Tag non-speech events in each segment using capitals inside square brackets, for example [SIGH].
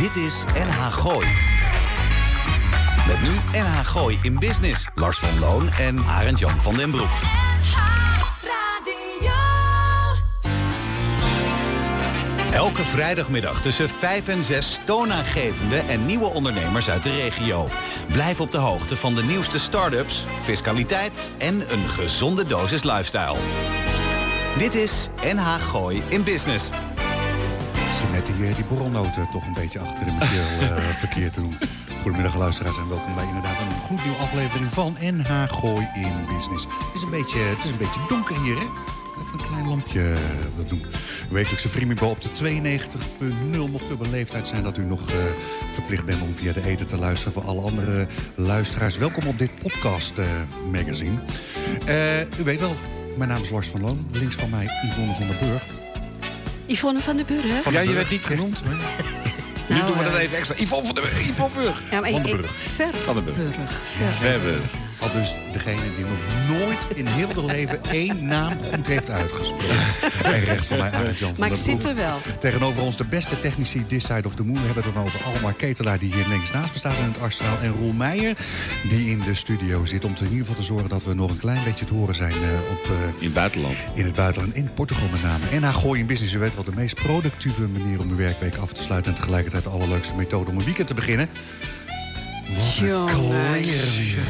Dit is NH Gooi. Met nu NH Gooi in Business. Lars van Loon en Arend Jan van den Broek. Elke vrijdagmiddag tussen 5 en 6 toonaangevende en nieuwe ondernemers uit de regio. Blijf op de hoogte van de nieuwste start-ups, fiscaliteit en een gezonde dosis lifestyle. Dit is NH Gooi in Business. Die, eh, die borrelnoten toch een beetje achter in mijn keel eh, [LAUGHS] verkeerd te doen. Goedemiddag luisteraars en welkom bij inderdaad een gloednieuwe aflevering van NH Gooi in Business. Het is een beetje, het is een beetje donker hier hè. Even een klein lampje uh, wil doen. Wekelijkse Freemibo op de 92.0. Mocht u op een leeftijd zijn dat u nog uh, verplicht bent om via de eten te luisteren... voor alle andere luisteraars. Welkom op dit podcast uh, magazine. u weet wel, mijn naam is Lars van Loon. Links van mij Yvonne van der Burg. Yvonne van der Burg? Van ja, je werd niet genoemd. Nu nou, doen we dat even extra. Yvonne van der Yvonne Burg. Ja, maar van de Burg. Ver van de Burg. Burg. Al dus degene die nog nooit in heel haar leven één naam goed heeft uitgesproken. En rechts van mij Arend Jan van Maar ik zit er wel. Tegenover ons de beste technici This Side of the Moon. We hebben het dan over Almar Ketelaar die hier links naast bestaat in het arsenaal. En Roel Meijer die in de studio zit. Om er in ieder geval te zorgen dat we nog een klein beetje te horen zijn uh, op... Uh, in het buitenland. In het buitenland, in Portugal met name. En haar Gooi in Business, u weet wel, de meest productieve manier om uw werkweek af te sluiten. En tegelijkertijd de allerleukste methode om een weekend te beginnen. Jongen,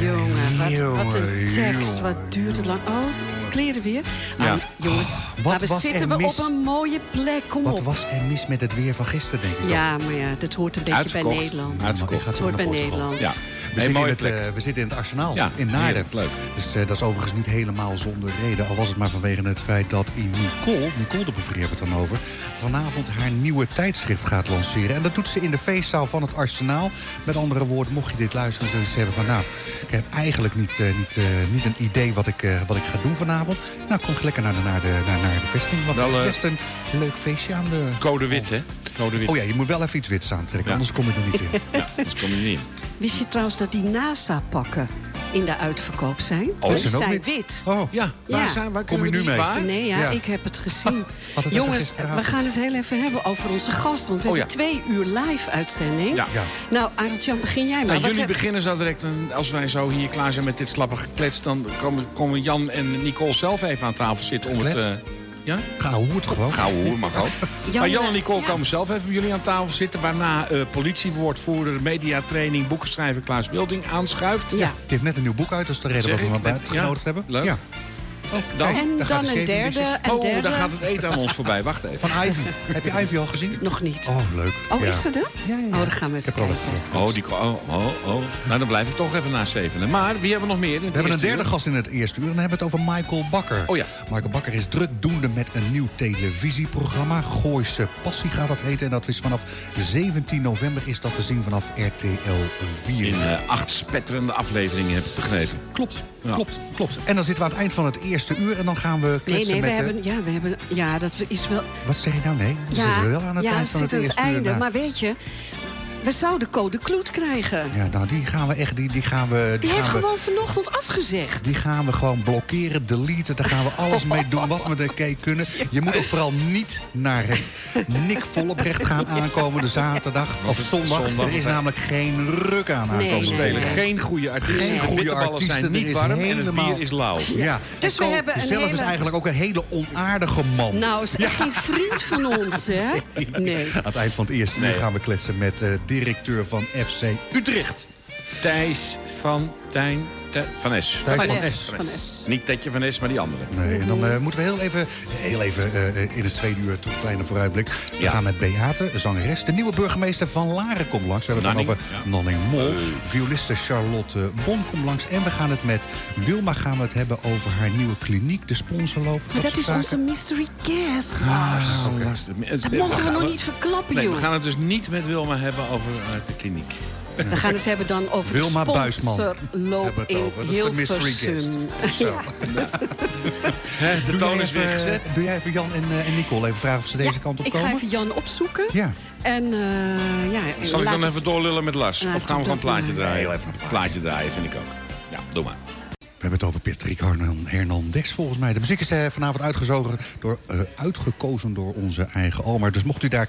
jongen, wat, wat een tekst, wat duurt het lang. Oh, kleren weer. Ja. Oh, jongens, wat maar we was zitten er we op een mooie plek, kom Wat op. was er mis met het weer van gisteren, denk ik? Ja, maar ja, dat hoort een beetje Uitverkocht. bij Nederland. Uitverkocht. Het hoort bij Nederland. Ja. We, Nee, zitten in het, eh, we zitten in het arsenaal Ja, in Naarden. leuk. Dus eh, dat is overigens niet helemaal zonder reden. Al was het maar vanwege het feit dat in Nicole, Nicole de Bouvrier hebben het dan over... vanavond haar nieuwe tijdschrift gaat lanceren. En dat doet ze in de feestzaal van het arsenaal. Met andere woorden, mocht je dit luisteren en zoiets hebben van... nou, ik heb eigenlijk niet, eh, niet, eh, niet een idee wat ik, eh, wat ik ga doen vanavond. Nou, kom lekker naar de, naar de, naar, naar de vesting. Want er is eh, best een leuk feestje aan de... Code wit, hè? Code wit. Oh ja, je moet wel even iets wits aantrekken, Ja. anders kom je er niet in. [LAUGHS] Ja, anders kom je niet in. Wist je trouwens dat die NASA-pakken in de uitverkoop zijn? Oh, die zijn wit? wit. Oh, Ja, waar, Ja. zijn, waar Kom je nu mee? Waar? Nee, ja, Ja. ik heb het gezien. Jongens, we gaan het heel even hebben over onze gast. Want we Oh, hebben twee uur live-uitzending. Ja. Ja. Nou, Arend-Jan, begin jij maar. Nou, jullie heb- beginnen zo direct. En als wij zo hier klaar zijn met dit slappe geklets... dan komen, komen Jan en Nicole zelf even aan tafel zitten. Om het? Ja? Toch gewoon. Gauw hoor, mag ook. [LAUGHS] Jan, maar Jan en Nicole ja. komen zelf even bij jullie aan tafel zitten. Waarna eh politiewoordvoerder, mediatraining, boekenschrijver Klaas Wilding aanschuift. Ja. Die heeft net een nieuw boek uit, dat is de reden dat we hem ik, naar met- buiten ja, genodigd hebben. leuk. Dan, En dan een derde. Een oh, derde. daar gaat het eten aan ons voorbij. Wacht even. Van Ivy. Heb je Ivy al gezien? Nog niet. Oh, leuk. Oh, Ja. is ze er? Ja, ja. Oh, dan gaan we even kijken. even. Oh, die, oh, oh, oh. Nou, dan blijf ik toch even na zevenen. Maar wie hebben we nog meer We hebben een derde uur? gast in het eerste uur. En dan hebben we het over Michael Bakker. Oh ja. Michael Bakker is drukdoende met een nieuw televisieprogramma. Gooise Passie gaat dat heten. En dat is vanaf 17 november is dat te zien vanaf RTL 4. In eh, acht spetterende afleveringen, heb ik begrepen. Klopt, Ja. klopt, klopt. En dan zitten we aan het eind van het eerste uur. En dan gaan we Nee, kletsen nee, we met de... hebben, ja, we hebben, ja, dat is wel... Wat zeg je nou? Nee, dan Ja, zitten we wel aan het ja, eind van het aan eerste het uur. einde. Nou, Maar weet je, we zouden code kloet krijgen. Ja, nou, die gaan we echt... Die, die gaan we, Die gaan heeft we, gewoon vanochtend afgezegd. Die gaan we gewoon blokkeren, deleten. Daar gaan we alles mee doen wat we er kei kunnen. [LAUGHS] Je moet ook vooral niet naar het Nick Vollebrecht gaan aankomen de zaterdag of zondag. zondag, er is namelijk geen ruk aan Nee, aankomen. nee, geen goede artiesten. Geen De goede artiesten, zijn niet warm en het bier is lauw. Ja, Dus we hebben een zelf is eigenlijk ook een hele onaardige man. Nou, is echt geen vriend van ons, hè? [LAUGHS] Nee. Aan het eind van het eerste uur Nee. gaan we kletsen met eh, directeur van FC Utrecht. Thijs van Tijn... Tij- van S. Thijs Van van S. S. Van S. Niet Tetje van S, maar die andere. Nee, en dan eh, moeten we heel even, heel even eh, in het tweede uur, toch een kleine vooruitblik. We Ja. gaan met Beate, zangeres. De nieuwe burgemeester van Laren komt langs. We hebben het dan over ja. Nanning Mol. Violiste Charlotte Bon komt langs. En we gaan het met Wilma gaan we het hebben over haar nieuwe kliniek, de sponsorloop. Maar dat is onze mystery guest, Ah. Dat mogen we nog niet verklappen, Nee, we joh. gaan het dus niet met Wilma hebben over eh, de kliniek. We gaan het hebben dan over Wilma de We het in over. Dat is de mystery. [LAUGHS] Zo. Hè, de Doe toon is even- weer gezet. Doe jij even Jan en, eh, en Nicole even vragen of ze deze Ja, kant op ik komen? ga even Jan opzoeken. Ja. En eh ja, Zal ik dan even doorlullen met Lars? Of gaan we ik gewoon een plaatje draaien? Nee, even een plaatje. plaatje draaien vind ik ook. Ja, doe maar. We hebben het over Patrick Hernan- Hernandez volgens mij. De muziek is eh, vanavond uitgezogen door, eh, uitgekozen door onze eigen Almar. Dus mocht u daar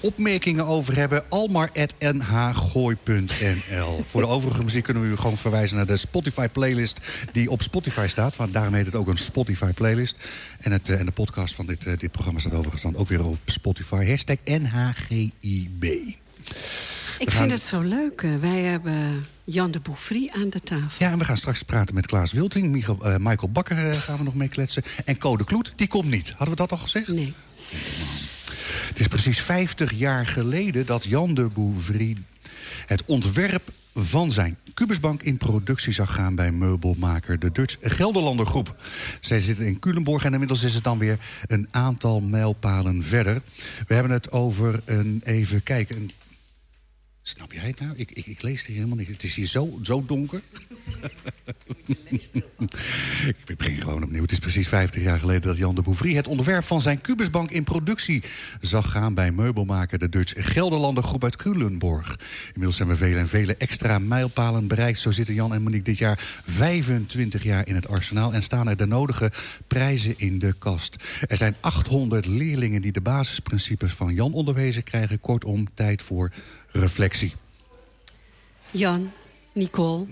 opmerkingen over hebben... almar.nhgooi.nl Voor de overige muziek kunnen we u gewoon verwijzen naar de Spotify-playlist... die op Spotify staat, want daarom heet het ook een Spotify-playlist. En, het, eh, en de podcast van dit, dit programma staat overigens dan ook weer op Spotify. Hashtag NHGIB. Ik gaan- vind het zo leuk. Wij hebben Jan de Bouffry aan de tafel. Ja, en we gaan straks praten met Klaas Wilting. Michael, eh, Michael Bakker eh, gaan we nog mee kletsen. En Code Kloet, die komt niet. Hadden we dat al gezegd? Nee. Het is precies 50 jaar geleden dat Jan de Bouvry het ontwerp van zijn kubusbank in productie zag gaan bij meubelmaker de Dutch Gelderlander Groep. Zij zitten in Culemborg en inmiddels is het dan weer een aantal mijlpalen verder. We hebben het over een, even kijken, een Snap jij het nou? Ik, ik, ik lees er helemaal niet. Het is hier zo, zo donker. [LAUGHS] ik begin gewoon opnieuw. Het is precies 50 jaar geleden dat Jan de Bouvry het ontwerp van zijn kubusbank in productie zag gaan bij meubelmaker de Dutch Gelderlander Groep uit Culemborg. Inmiddels zijn we vele en vele extra mijlpalen bereikt. Zo zitten Jan en Monique dit jaar 25 jaar in het arsenaal en staan er de nodige prijzen in de kast. Er zijn 800 leerlingen die de basisprincipes van Jan onderwezen krijgen. Kortom, tijd voor reflectie. Jan, Nicole,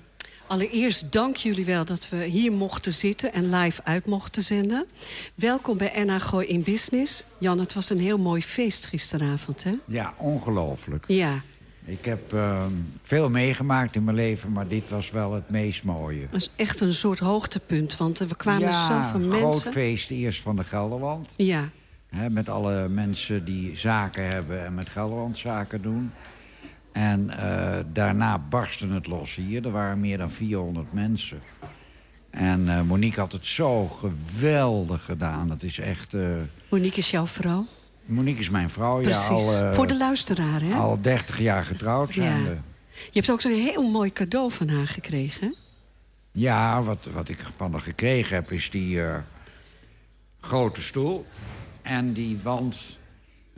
allereerst dank jullie wel dat we hier mochten zitten en live uit mochten zenden. Welkom bij NH Gooi in Business. Jan, het was een heel mooi feest gisteravond, hè? Ja, ongelooflijk. Ja, Ik heb eh, veel meegemaakt in mijn leven, maar dit was wel het meest mooie. het was echt een soort hoogtepunt, want er kwamen ja, zoveel een groot mensen. feest eerst van de Gelderland. Ja, Hè, met alle mensen die zaken hebben en met Gelderland zaken doen. En eh, daarna barstte het los hier. Er waren meer dan 400 mensen. En eh, Monique had het zo geweldig gedaan. Dat is echt... eh, Monique is jouw vrouw. Monique is mijn vrouw. Precies. Ja, al, Voor de luisteraar, hè? al 30 jaar getrouwd zijn Ja. we. Je hebt ook zo'n heel mooi cadeau van haar gekregen? Ja, wat, wat ik van haar gekregen heb is die grote stoel. En die wand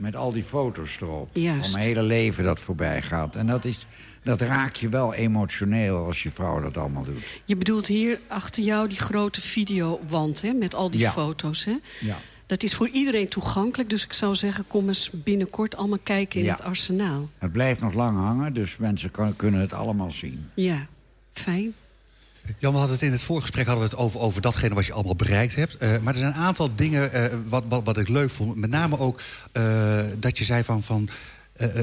met al die foto's erop. Juist. Van mijn hele leven dat voorbij gaat. En dat, is, dat raakt je wel emotioneel als je vrouw dat allemaal doet. Je bedoelt hier achter jou die grote videowand, hè? Met al die Ja. foto's, hè? Ja. Dat is voor iedereen toegankelijk. Dus ik zou zeggen, kom eens binnenkort allemaal kijken in Ja. het arsenaal. Het blijft nog lang hangen, dus mensen kan- kunnen het allemaal zien. Ja, fijn. Jan, we hadden het in het voorgesprek hadden we het over, over datgene wat je allemaal bereikt hebt. Eh, maar er zijn een aantal dingen eh, wat, wat, wat ik leuk vond. Met name ook eh, dat je zei van... van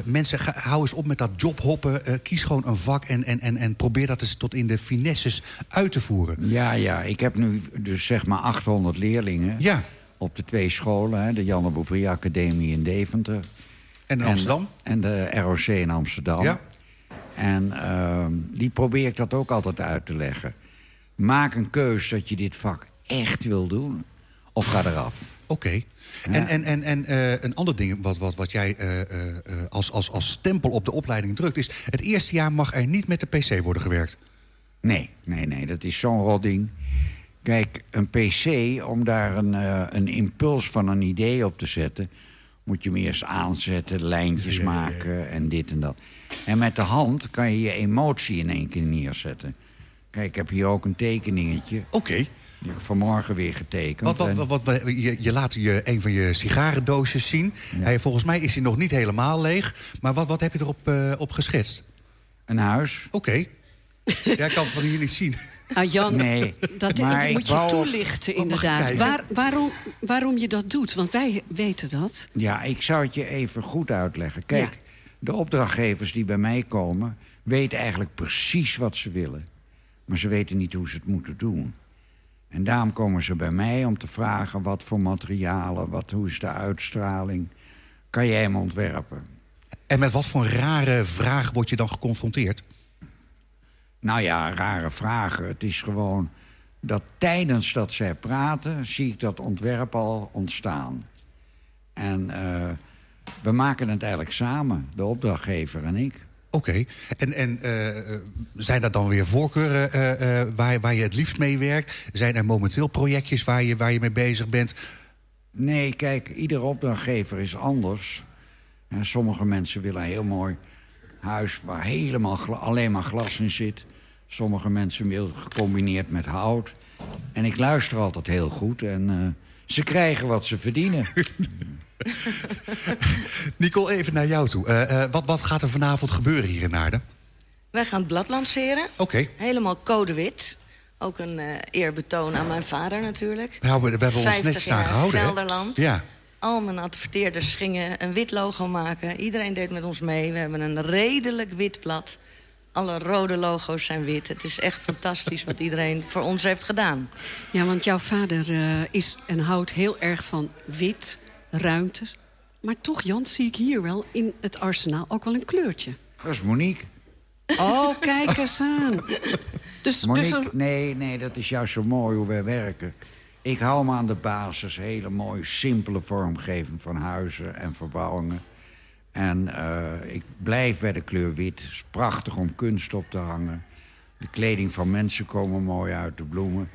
mensen, ga, hou eens op met dat jobhoppen. kies gewoon een vak en, en, en, en probeer dat eens tot in de finesses uit te voeren. Ja, ja, ik heb nu dus zeg maar 800 leerlingen... Ja, op de twee scholen, hè, de Janne Bouvrie Academie in Deventer... en in Amsterdam. En de ROC in Amsterdam. Ja. En ehm, die probeer ik dat ook altijd uit te leggen. Maak een keus dat je dit vak echt wil doen. Of ga eraf. Oké. En, en, en, en eh, een ander ding wat, wat, wat jij eh, eh, als, als, als stempel op de opleiding drukt... is het eerste jaar mag er niet met de pc worden gewerkt. Nee, nee, nee, dat is zo'n rot ding. Kijk, een PC, om daar een, een impuls van een idee op te zetten... moet je hem eerst aanzetten, lijntjes maken en dit en dat. En met de hand kan je je emotie in één keer neerzetten. Kijk, ik heb hier ook een tekeningetje. Oké. Die heb ik vanmorgen weer getekend. Wat, wat, wat, wat- wat- je, je laat je, een van je sigarendoosjes zien. Hij, volgens mij is hij nog niet helemaal leeg. Maar wat, wat heb je erop eh, op geschetst? Een huis. Oké. Ja, ik kan het van hier niet zien. Nou, Jan, Nee, dat maar ik moet je toelichten Oh, inderdaad. Waar, waarom, waarom je dat doet, want wij weten dat. Ja, ik zou het je even goed uitleggen. Kijk, Ja. De opdrachtgevers die bij mij komen... weten eigenlijk precies wat ze willen. Maar ze weten niet hoe ze het moeten doen. En daarom komen ze bij mij om te vragen... wat voor materialen, wat, hoe is de uitstraling... kan jij hem ontwerpen? En met wat voor rare vraag word je dan geconfronteerd? Nou ja, rare vragen. Het is gewoon dat tijdens dat zij praten... zie ik dat ontwerp al ontstaan. En eh, we maken het eigenlijk samen, de opdrachtgever en ik. Oké. En, en eh, eh, zijn dat dan weer voorkeuren eh, waar, waar je het liefst mee werkt? Zijn er momenteel projectjes waar je, waar je mee bezig bent? Nee, kijk, iedere opdrachtgever is anders. En sommige mensen willen een heel mooi huis waar helemaal alleen maar glas in zit. Sommige mensen meer gecombineerd met hout. En ik luister altijd heel goed. En ze krijgen wat ze verdienen. [LAUGHS] [LAUGHS] Nicole, even naar jou toe. Eh, eh, wat, wat gaat er vanavond gebeuren hier in Naarden? Wij gaan het blad lanceren. Oké. Helemaal code wit. Ook een eh, eerbetoon aan mijn vader natuurlijk. We hebben, we hebben ons 50 netjes aan jaar gehouden. hè? Gelderland. Ja. Al mijn adverteerders gingen een wit logo maken. Iedereen deed met ons mee. We hebben een redelijk wit blad. Alle rode logo's zijn wit. Het is echt fantastisch wat iedereen voor ons heeft gedaan. Ja, want jouw vader eh, is en houdt heel erg van wit, ruimtes. Maar toch, Jan, zie ik hier wel in het arsenaal ook wel een kleurtje. Dat is Monique. Oh, kijk eens aan. Dus, dus Monique, er- nee, nee, dat is juist zo mooi hoe wij werken. Ik hou me aan de basis, hele mooie, simpele vormgeving van huizen en verbouwingen. En eh, ik blijf bij de kleur wit. Het is prachtig om kunst op te hangen. De kleding van mensen komen mooi uit, de bloemen.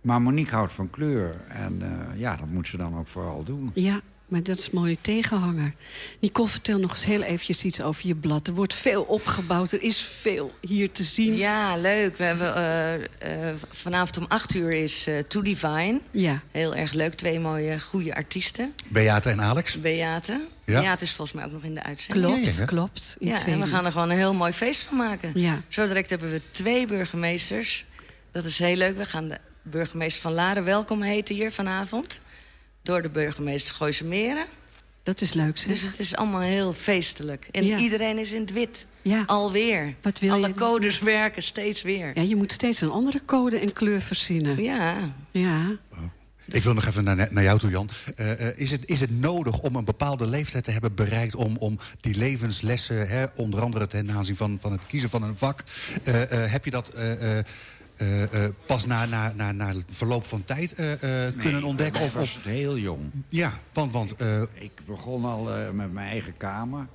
Maar Monique houdt van kleur. En eh, ja, dat moet ze dan ook vooral doen. Ja, maar dat is een mooie tegenhanger. Nicole, vertel nog eens heel eventjes iets over je blad. Er wordt veel opgebouwd, er is veel hier te zien. Ja, leuk. We hebben, eh, eh, vanavond om 8 uur is eh To Divine. Ja. Heel erg leuk. Twee mooie, goede artiesten. Beate en Alex. Beate. Ja. Beate is volgens mij ook nog in de uitzending. Klopt, Ja, ja. klopt. In Ja, en we gaan er gewoon een heel mooi feest van maken. Ja. Zo direct hebben we twee burgemeesters. Dat is heel leuk. We gaan de burgemeester van Laren welkom heten hier vanavond. Door de burgemeester Gooise Meren. Dat is leuk, Dus zeg. het is allemaal heel feestelijk. En Ja. iedereen is in het wit. Ja. Alweer. Wat wil Alle je- codes werken steeds weer. Ja, je moet steeds een andere code en kleur verzinnen. Ja. Ja. Ik wil nog even naar, naar jou toe, Jan. Eh, eh, is, het, is het nodig om een bepaalde leeftijd te hebben bereikt... om, om die levenslessen, hè, onder andere ten aanzien van, van het kiezen van een vak... eh, eh, heb je dat eh, eh, pas na, na, na, na verloop van tijd eh, kunnen ontdekken? Of was het heel jong. ja, want, want eh, Ik begon al met mijn eigen kamer.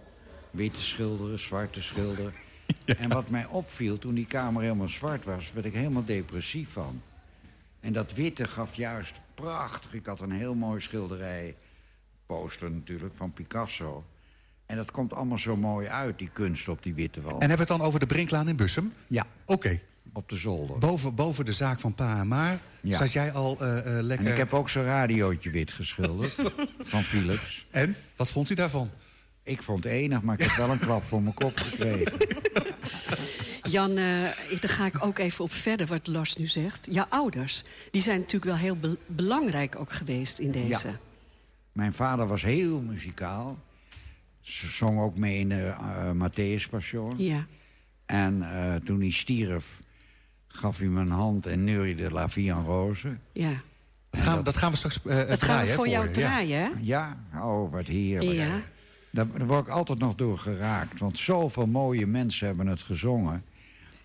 Witte schilderen, zwarte schilderen. [LAUGHS] En wat mij opviel, toen die kamer helemaal zwart was... werd ik helemaal depressief van. En dat witte gaf juist prachtig. Ik had een heel mooi schilderij. Poster natuurlijk, van Picasso. En dat komt allemaal zo mooi uit, die kunst op die witte wand. en hebben we het dan over de Brinklaan in Bussum? Ja, Oké. Op de zolder. Boven, boven de zaak van Pa en Maar Ja. zat jij al eh, eh, lekker... En ik heb ook zo'n radiootje wit geschilderd. [LAUGHS] van Philips. En? Wat vond u daarvan? Ik vond het enig, maar ik heb wel een klap voor mijn kop gekregen. [LAUGHS] Jan, eh, daar ga ik ook even op verder wat Lars nu zegt. Jouw ouders, die zijn natuurlijk wel heel be- belangrijk ook geweest in deze. Ja. Mijn vader was heel muzikaal. Ze zong ook mee in de uh, Matthäus Passion. Ja. En eh, toen hij stierf, gaf hij me een hand en neuriede La Vie en Rose. ja. Dat gaan, we- dat gaan we straks eh Dat gaan draaien, we hè, voor jou draaien, hè? Ja, oh, wat heerlijk. Ja. Daar, daar word ik altijd nog door geraakt. Want zoveel mooie mensen hebben het gezongen.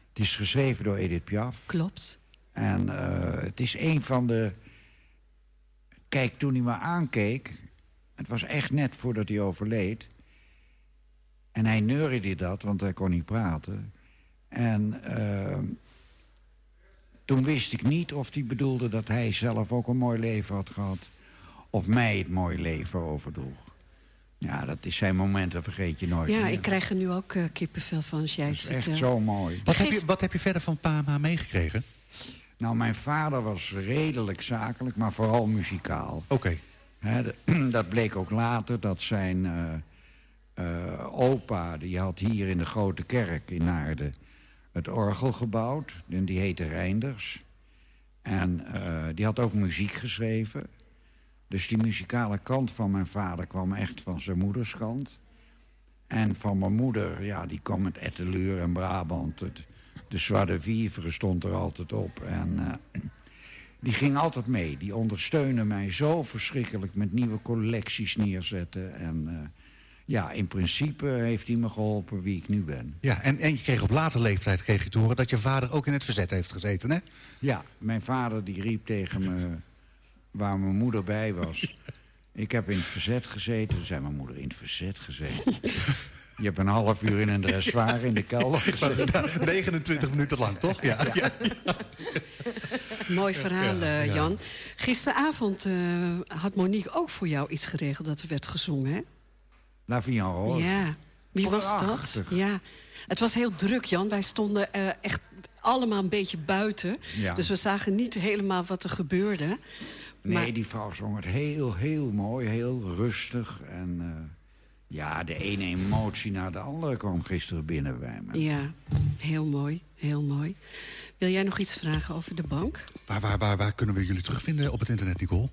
Het is geschreven door Edith Piaf. Klopt. En eh, het is een van de... Kijk, toen hij me aankeek... Het was echt net voordat hij overleed. En hij neuriede dat, want hij kon niet praten. En eh, toen wist ik niet of hij bedoelde dat hij zelf ook een mooi leven had gehad... of mij het mooie leven overdroeg. Ja, dat is zijn moment, dat vergeet je nooit Ja, meer. ik krijg er nu ook eh, kippenvel van als jij het is echt vertelt. zo mooi. Wat, heb je, wat heb je verder van Pa en Ma meegekregen? Nou, mijn vader was redelijk zakelijk, maar vooral muzikaal. Oké. [CLEARS THROAT] Dat bleek ook later, dat zijn eh, eh, opa... die had hier in de Grote Kerk in Naarden het orgel gebouwd. En die heette Reinders. En eh, die had ook muziek geschreven. Dus die muzikale kant van mijn vader kwam echt van zijn moeders kant. En van mijn moeder, ja, die kwam met Etteleur en Brabant. Het, de Zwarte Vivre stond er altijd op. En eh, die ging altijd mee. Die ondersteunde mij zo verschrikkelijk met nieuwe collecties neerzetten. En eh, ja, in principe heeft hij me geholpen wie ik nu ben. Ja, en, en je kreeg op later leeftijd kreeg je te horen dat je vader ook in het verzet heeft gezeten, hè? Ja, mijn vader die riep tegen me waar mijn moeder bij was. [LAUGHS] Ik heb in het verzet gezeten. Toen zei mijn moeder, in het verzet gezeten? Je hebt een half uur in een dressoir in de kelder [LAUGHS] gezeten. 29 minuten lang, toch? Ja. ja. [LAUGHS] Mooi verhaal, eh, Jan. Gisteravond eh, had Monique ook voor jou iets geregeld dat er werd gezongen, hè? La Vie en Rose. Ja. Wie was dat? Ja, het was heel druk, Jan. Wij stonden eh, echt allemaal een beetje buiten. Ja. Dus we zagen niet helemaal wat er gebeurde. Nee, Maar- die vrouw zong het heel, heel mooi, heel rustig. En eh, ja, de ene emotie naar de andere kwam gisteren binnen bij me. Ja, heel mooi, heel mooi. Wil jij nog iets vragen over de bank? Waar, waar, waar, waar kunnen we jullie terugvinden op het internet, Nicole?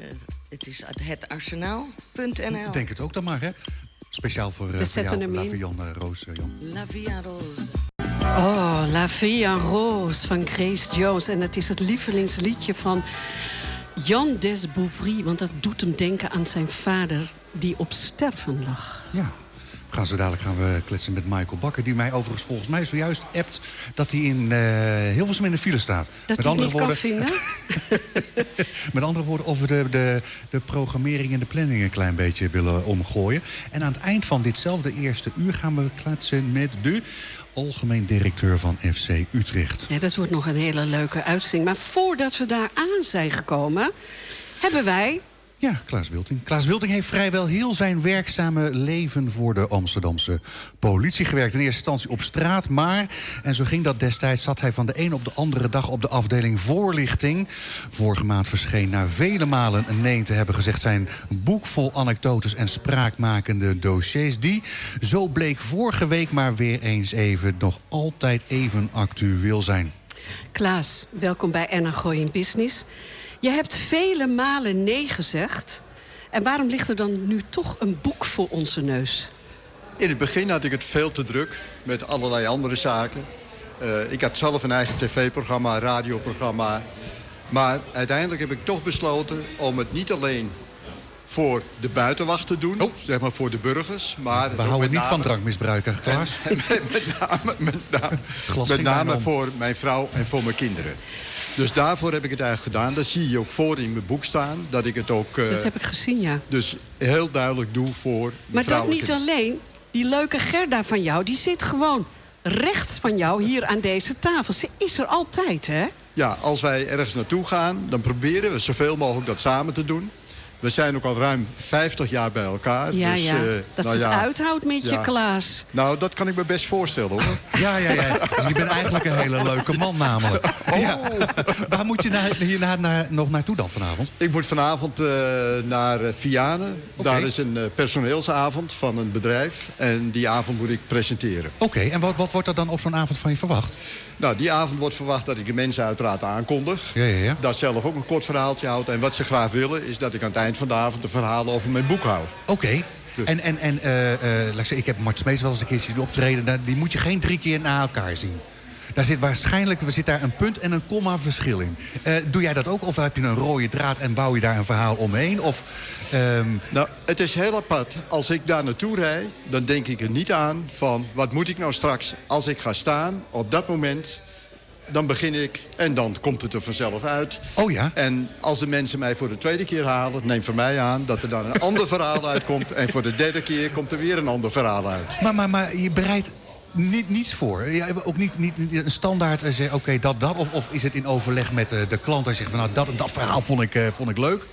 Eh, het is hetarsenaal.nl. Ik denk het ook dan maar, hè? Speciaal voor, eh, We voor jou, uh, Roos, eh, Jan. La Via Rose. Oh, La Vie en Rose van Grace Jones. En het is het lievelingsliedje van Jan Desbouvry. Want dat doet hem denken aan zijn vader die op sterven lag. Ja. We gaan zo dadelijk gaan we kletsen met Michael Bakker... die mij overigens volgens mij zojuist appt... dat hij in eh Hilversum in de file staat. Dat hij het niet kan vinden? [LAUGHS] Met andere woorden, of we de, de, de programmering en de planning een klein beetje willen omgooien. En aan het eind van ditzelfde eerste uur gaan we kletsen met de algemeen directeur van FC Utrecht. Ja, dat wordt nog een hele leuke uitzending. Maar voordat we daar aan zijn gekomen... hebben wij Ja, Klaas Wilting. Klaas Wilting heeft vrijwel heel zijn werkzame leven voor de Amsterdamse politie gewerkt. In eerste instantie op straat, maar, en zo ging dat destijds, zat hij van de een op de andere dag op de afdeling voorlichting. Vorige maand verscheen na vele malen een nee te hebben gezegd zijn boek vol anekdotes en spraakmakende dossiers. Die, zo bleek vorige week maar weer eens even, nog altijd even actueel zijn. Klaas, welkom bij Erna Gooi in Business. Je hebt vele malen nee gezegd. En waarom ligt er dan nu toch een boek voor onze neus? In het begin had ik het veel te druk met allerlei andere zaken. Eh, ik had zelf een eigen tv-programma, radioprogramma. Maar uiteindelijk heb ik toch besloten om het niet alleen voor de buitenwacht te doen. Oh. Zeg maar voor de burgers. Maar We houden niet van drankmisbruiken, Klaas. [LAUGHS] met name, met name, met name voor mijn vrouw en voor mijn kinderen. Dus daarvoor heb ik het eigenlijk gedaan. Dat zie je ook voor in mijn boek staan. Dat ik het ook eh, Dat heb ik gezien, ja. dus heel duidelijk doe voor de Maar dat niet alleen. Die leuke Gerda van jou, die zit gewoon rechts van jou hier aan deze tafel. Ze is er altijd, hè? Ja, als wij ergens naartoe gaan, dan proberen we zoveel mogelijk dat samen te doen. We zijn ook al ruim 50 jaar bij elkaar. Ja, dus, ja. eh, dat nou ze het ja. uithoudt met je, Ja. Klaas. Nou, dat kan ik me best voorstellen, hoor. [LAUGHS] Ja, ja, ja. Dus je bent eigenlijk een hele leuke man namelijk. [LAUGHS] Ja. Waar moet je naar, hierna naar, nog naartoe dan vanavond? ik moet vanavond eh, naar eh, Vianen. Oké. Daar is een personeelsavond van een bedrijf. En die avond moet ik presenteren. Oké, en wat, wat wordt er dan op zo'n avond van je verwacht? Nou, die avond wordt verwacht dat ik de mensen uiteraard aankondig. Ja, ja, ja. Dat zelf ook een kort verhaaltje houd. En wat ze graag willen, is dat ik aan het eind van de avond de verhalen over mijn boek hou. Oké. En, en, en eh, eh, laat ik zeggen, ik heb Mart Smees wel eens een keertje zien optreden. Daar- Die moet je geen drie keer na elkaar zien. Daar zit waarschijnlijk zit daar een punt en een komma verschil in. Eh, doe jij dat ook? Of heb je een rode draad en bouw je daar een verhaal omheen? Of, ehm, Nou, het is heel apart. Als ik daar naartoe rijd, dan denk ik er niet aan van... wat moet ik nou straks als ik ga staan? Op dat moment, dan begin ik en dan komt het er vanzelf uit. oh ja? En als de mensen mij voor de tweede keer halen, neem van mij aan... dat er dan een ander [LAUGHS] verhaal uitkomt. En voor de derde keer komt er weer een ander verhaal uit. Maar, maar, maar je bereidt niet, niets voor. Ja, ook niet, niet, niet een standaard en zeggen, oké, dat, dat. Of, of is het in overleg met de, de klant en zegt van, nou, dat en dat verhaal vond ik, eh, vond ik leuk.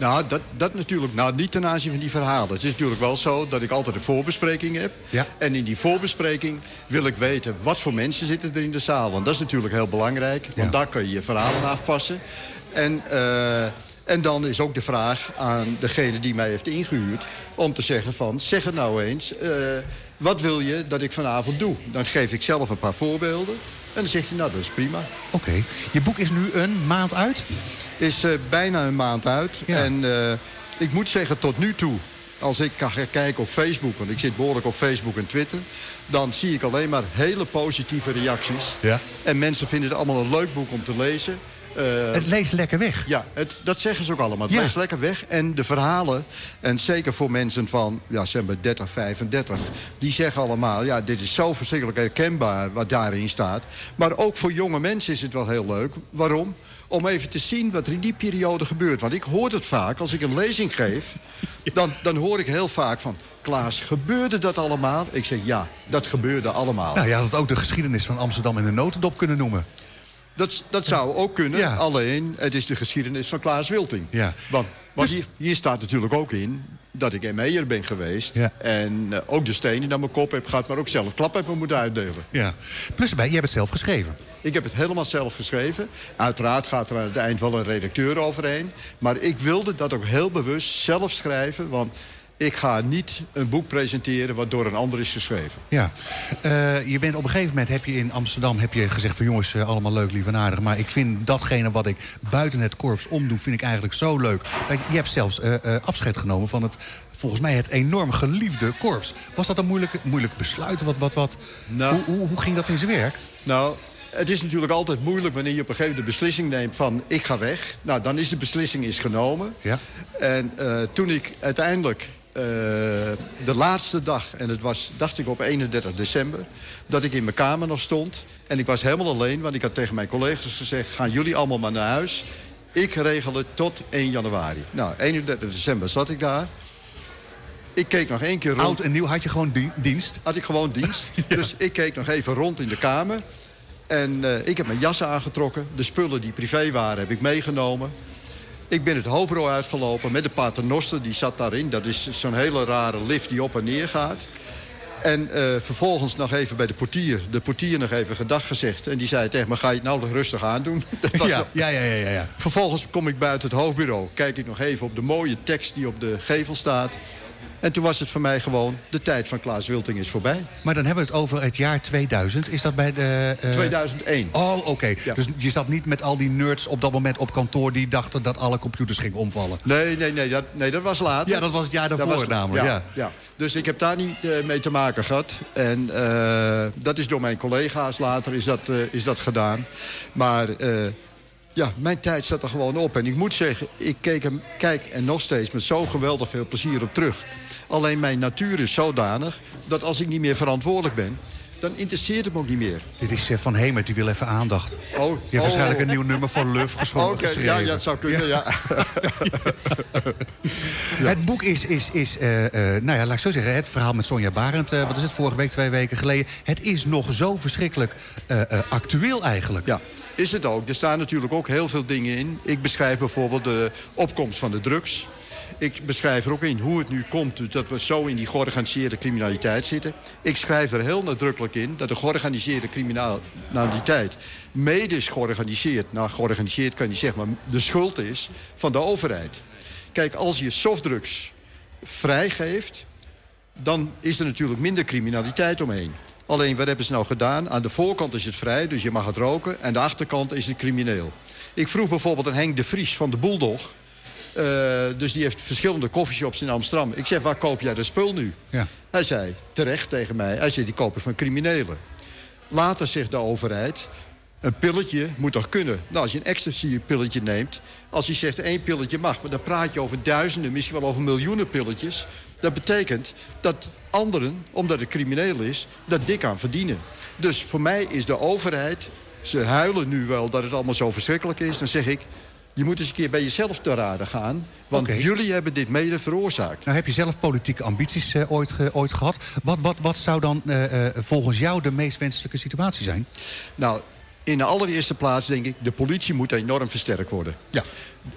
Nou, dat, dat natuurlijk nou, niet ten aanzien van die verhalen. Het is natuurlijk wel zo dat ik altijd een voorbespreking heb. Ja. En in die voorbespreking wil ik weten wat voor mensen zitten er in de zaal. Want dat is natuurlijk heel belangrijk. Want Ja. daar kun je je verhalen afpassen. En, eh, en dan is ook de vraag aan degene die mij heeft ingehuurd... om te zeggen van, zeg het nou eens... eh, wat wil je dat ik vanavond doe? Dan geef ik zelf een paar voorbeelden. En dan zegt hij, nou, dat is prima. Oké. Je boek is nu een maand uit? Is eh, bijna een maand uit. Ja. En eh, ik moet zeggen, tot nu toe... als ik ga kijken op Facebook... want ik zit behoorlijk op Facebook en Twitter... dan zie ik alleen maar hele positieve reacties. Ja. En mensen vinden het allemaal een leuk boek om te lezen. Eh, Het leest lekker weg. ja, het, dat zeggen ze ook allemaal. Het Ja. leest lekker weg. En de verhalen, en zeker voor mensen van ja, zeg maar 30, 35... die zeggen allemaal, ja, dit is zo verschrikkelijk herkenbaar wat daarin staat. Maar ook voor jonge mensen is het wel heel leuk. Waarom? Om even te zien wat er in die periode gebeurt. Want ik hoor het vaak, als ik een lezing geef... [LAUGHS] dan, dan hoor ik heel vaak van... Klaas, gebeurde dat allemaal? Ik zeg, ja, dat gebeurde allemaal. Nou, je had het ook de geschiedenis van Amsterdam in de notendop kunnen noemen. Dat, dat zou ook kunnen, Ja. alleen het is de geschiedenis van Klaas Wilting. Ja. Want, want Dus- hier, hier staat natuurlijk ook in dat ik ME'er ben geweest... Ja. en eh, ook de stenen naar mijn kop heb gehad... maar ook zelf klap heb moeten uitdelen. Ja. Plus erbij, jij hebt het zelf geschreven. Ik heb het helemaal zelf geschreven. Uiteraard gaat er aan het eind wel een redacteur overheen. Maar ik wilde dat ook heel bewust zelf schrijven... want ik ga niet een boek presenteren wat door een ander is geschreven. Ja. Eh, je bent op een gegeven moment heb je in Amsterdam heb je gezegd van jongens, eh, allemaal leuk, lief en aardig. Maar ik vind datgene wat ik buiten het korps omdoe, vind ik eigenlijk zo leuk. Dat je, hebt zelfs eh, eh, afscheid genomen van het, volgens mij, het enorm geliefde korps. Was dat een moeilijk, moeilijk besluit? Wat, wat, wat? Nou. hoe, hoe, hoe ging dat in zijn werk? Nou, het is natuurlijk altijd moeilijk wanneer je op een gegeven moment de beslissing neemt van ik ga weg. Nou, dan is de beslissing is genomen. Ja. En eh, toen ik uiteindelijk eh, de laatste dag, en het was, dacht ik op 31 december... dat ik in mijn kamer nog stond. En ik was helemaal alleen, want ik had tegen mijn collega's gezegd... gaan jullie allemaal maar naar huis. Ik regel het tot 1 januari. Nou, 31 december zat ik daar. Ik keek nog één keer rond. Oud en nieuw had je gewoon di- dienst. Had ik gewoon dienst. [LAUGHS] Dus ik keek nog even rond in de kamer. En eh, ik heb mijn jas aangetrokken. De spullen die privé waren heb ik meegenomen. Ik ben het hoofdbureau uitgelopen met de paternoster. Die zat daarin. Dat is zo'n hele rare lift die op en neer gaat. En eh, vervolgens nog even bij de portier. De portier nog even gedag gezegd. En die zei tegen me, ga je het nou nog rustig aandoen? [LAUGHS] Ja, ja, ja, ja, ja. Vervolgens kom ik buiten het hoofdbureau. Kijk ik nog even op de mooie tekst die op de gevel staat. En toen was het voor mij gewoon... de tijd van Klaas Wilting is voorbij. Maar dan hebben we het over het jaar 2000. Is dat bij de... eh, 2001. Oh, oké. Ja. Dus je zat niet met al die nerds op dat moment op kantoor... die dachten dat alle computers gingen omvallen. Nee, nee, nee, dat, nee, dat was later. Ja, dat was het jaar daarvoor was- namelijk, ja. ja. Dus ik heb daar niet eh, mee te maken gehad. En eh, dat is door mijn collega's later is dat, is dat gedaan. Maar ja, mijn tijd zat er gewoon op. En ik moet zeggen, ik keek hem, kijk er nog steeds met zo geweldig veel plezier op terug. Alleen mijn natuur is zodanig dat als ik niet meer verantwoordelijk ben... dan interesseert het me ook niet meer. Dit is eh, Van Hemert, die wil even aandacht. Oh, Je hebt oh, waarschijnlijk oh. een nieuw nummer voor Luf [LAUGHS] geschoten. Oké, ja, ja, het zou kunnen, ja. [LAUGHS] Het boek is, is, is eh, eh, nou ja, laat ik zo zeggen, het verhaal met Sonja Barend. wat is het, vorige week, twee weken geleden. Het is nog zo verschrikkelijk actueel eigenlijk. Ja, is het ook. Er staan natuurlijk ook heel veel dingen in. Ik beschrijf bijvoorbeeld de opkomst van de drugs. Ik beschrijf er ook in hoe het nu komt dat we zo in die georganiseerde criminaliteit zitten. Ik schrijf er heel nadrukkelijk in dat de georganiseerde criminaliteit mede is georganiseerd. Nou, georganiseerd kan je zeggen, maar de schuld is van de overheid. Kijk, als je softdrugs vrijgeeft, dan is er natuurlijk minder criminaliteit omheen. Alleen, wat hebben ze nou gedaan? Aan de voorkant is het vrij, dus je mag het roken. En de achterkant is het crimineel. Ik vroeg bijvoorbeeld aan Henk de Vries van de Bulldog... eh, dus die heeft verschillende koffieshops in Amsterdam. Ik zeg, waar koop jij de spul nu? Ja. Hij zei, terecht tegen mij, hij zei, die kopen van criminelen. Later zegt de overheid, een pilletje moet toch kunnen? Nou, als je een ecstasy-pilletje neemt... als hij zegt één pilletje mag... maar dan praat je over duizenden, misschien wel over miljoenen pilletjes... dat betekent dat anderen, omdat het crimineel is... dat dik aan verdienen. Dus voor mij is de overheid... ze huilen nu wel dat het allemaal zo verschrikkelijk is... dan zeg ik, je moet eens een keer bij jezelf te raden gaan... want jullie hebben dit mede veroorzaakt. Nou heb je zelf politieke ambities eh, ooit, ge- ooit gehad. Wat, wat, wat zou dan eh, eh, volgens jou de meest wenselijke situatie zijn? Nou, in de allereerste plaats denk ik... de politie moet enorm versterkt worden. Ja.